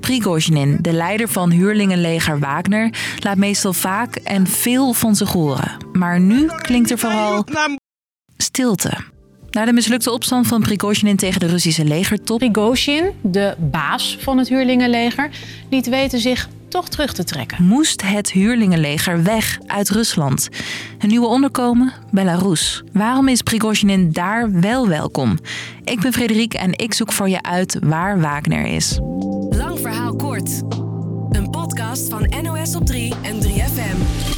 Prigozhin, de leider van huurlingenleger Wagner, laat meestal vaak en veel van zich horen. Maar nu klinkt er vooral stilte. Na de mislukte opstand van Prigozhin tegen de Russische legertop... Prigozhin, de baas van het huurlingenleger, liet weten zich toch terug te trekken. Moest het huurlingenleger weg uit Rusland? Een nieuwe onderkomen? Belarus. Waarom is Prigozhin daar wel welkom? Ik ben Frederik en ik zoek voor je uit waar Wagner is. Lang verhaal kort. Een podcast van NOS op 3 en 3FM.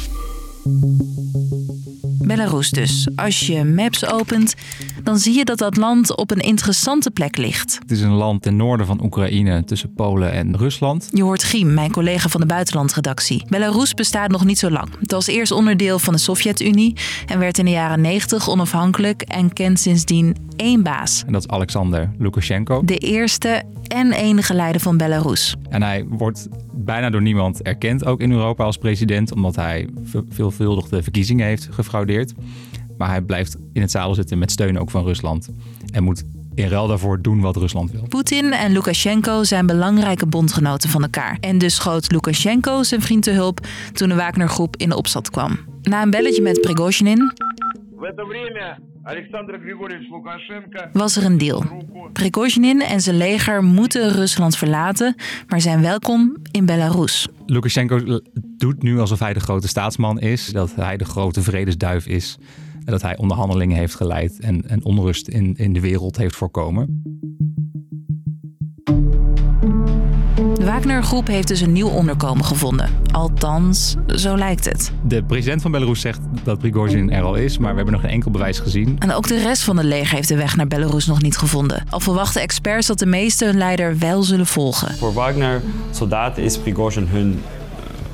Belarus dus. Als je Maps opent, dan zie je dat dat land op een interessante plek ligt. Het is een land ten noorden van Oekraïne, tussen Polen en Rusland. Je hoort Giem, mijn collega van de buitenlandredactie. Belarus bestaat nog niet zo lang. Het was eerst onderdeel van de Sovjet-Unie en werd in de jaren 90 onafhankelijk en kent sindsdien één baas. En dat is Alexander Lukashenko. De eerste en enige leider van Belarus. En hij wordt bijna door niemand erkend, ook in Europa als president, omdat hij veelvuldig de verkiezingen heeft gefraudeerd. Maar hij blijft in het zadel zitten met steun ook van Rusland. En moet in ruil daarvoor doen wat Rusland wil. Poetin en Lukashenko zijn belangrijke bondgenoten van elkaar. En dus schoot Lukashenko zijn vriend te hulp toen de Wagner-groep in de opstand kwam. Na een belletje met Prigozhin was er een deal. Prigozhin en zijn leger moeten Rusland verlaten, maar zijn welkom in Belarus. Lukashenko doet nu alsof hij de grote staatsman is, dat hij de grote vredesduif is en dat hij onderhandelingen heeft geleid en, en onrust in, in de wereld heeft voorkomen. De Wagner-groep heeft dus een nieuw onderkomen gevonden. Althans, zo lijkt het. De president van Belarus zegt dat Prigozhin er al is, maar we hebben nog geen enkel bewijs gezien. En ook de rest van het leger heeft de weg naar Belarus nog niet gevonden. Al verwachten experts dat de meeste hun leider wel zullen volgen. Voor Wagner-soldaten is Prigozhin hun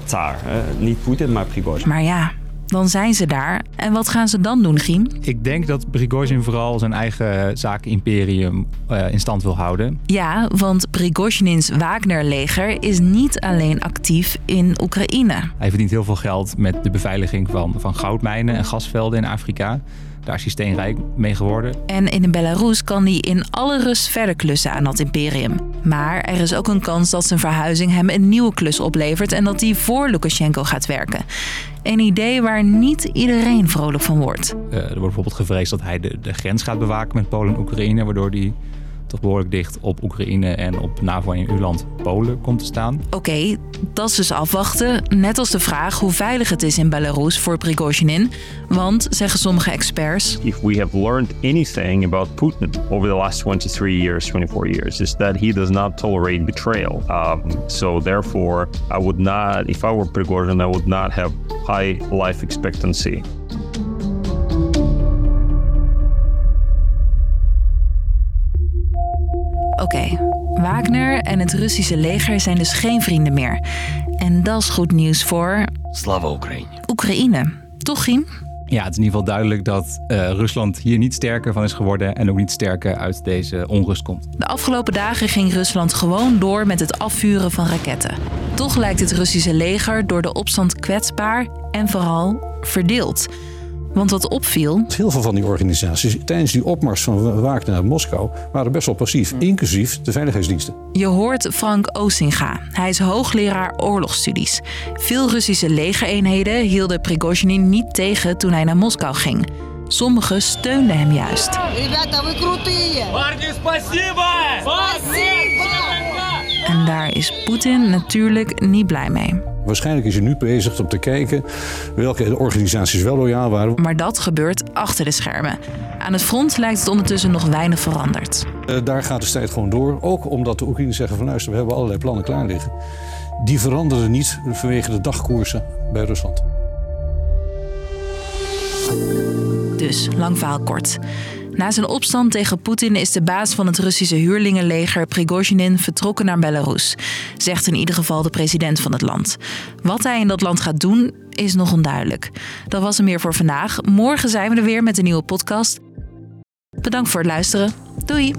tsaar. Niet Poetin, maar Prigozhin. Maar ja, dan zijn ze daar. En wat gaan ze dan doen, Giem? Ik denk dat Prigozhin vooral zijn eigen zakenimperium uh, in stand wil houden. Ja, want Prigozhin's Wagner-leger is niet alleen actief in Oekraïne. Hij verdient heel veel geld met de beveiliging van, van goudmijnen en gasvelden in Afrika. Daar is hij steenrijk mee geworden. En in Belarus kan hij in alle rust verder klussen aan dat imperium. Maar er is ook een kans dat zijn verhuizing hem een nieuwe klus oplevert en dat hij voor Lukashenko gaat werken. Een idee waar niet iedereen vrolijk van wordt. Uh, er wordt bijvoorbeeld gevreesd dat hij de, de grens gaat bewaken met Polen en Oekraïne, waardoor hij toch behoorlijk dicht op Oekraïne en op NAVO en EU-land Polen komt te staan. Oké, okay, dat is dus afwachten. Net als de vraag hoe veilig het is in Belarus voor Prigozhin. Want, zeggen sommige experts... If we have learned anything about Putin over the last 23 years, 24 years... is that he does not tolerate betrayal. Um, so therefore, I would not... If I were Prigozhin, I would not have high life expectancy. Oké, Wagner en het Russische leger zijn dus geen vrienden meer. En dat is goed nieuws voor. Slava Oekraïne. Oekraïne. Toch, Gien? Ja, het is in ieder geval duidelijk dat uh, Rusland hier niet sterker van is geworden en ook niet sterker uit deze onrust komt. De afgelopen dagen ging Rusland gewoon door met het afvuren van raketten. Toch lijkt het Russische leger door de opstand kwetsbaar en vooral verdeeld. Want wat opviel. Heel veel van die organisaties tijdens die opmars van Wagner naar Moskou waren best wel passief, inclusief de veiligheidsdiensten. Je hoort Frank Osinga. Hij is hoogleraar oorlogsstudies. Veel Russische legereenheden hielden Prigozhin niet tegen toen hij naar Moskou ging. Sommigen steunden hem juist. En daar is Poetin natuurlijk niet blij mee. Waarschijnlijk is hij nu bezig om te kijken welke organisaties wel loyaal waren. Maar dat gebeurt achter de schermen. Aan het front lijkt het ondertussen nog weinig veranderd. Uh, daar gaat de strijd gewoon door. Ook omdat de Oekraïners zeggen van luister, we hebben allerlei plannen klaar liggen. Die veranderen niet vanwege de dagkoersen bij Rusland. Dus, lang verhaal kort. Na zijn opstand tegen Poetin is de baas van het Russische huurlingenleger Prigozhin vertrokken naar Belarus, zegt in ieder geval de president van het land. Wat hij in dat land gaat doen, is nog onduidelijk. Dat was er meer voor vandaag. Morgen zijn we er weer met een nieuwe podcast. Bedankt voor het luisteren. Doei!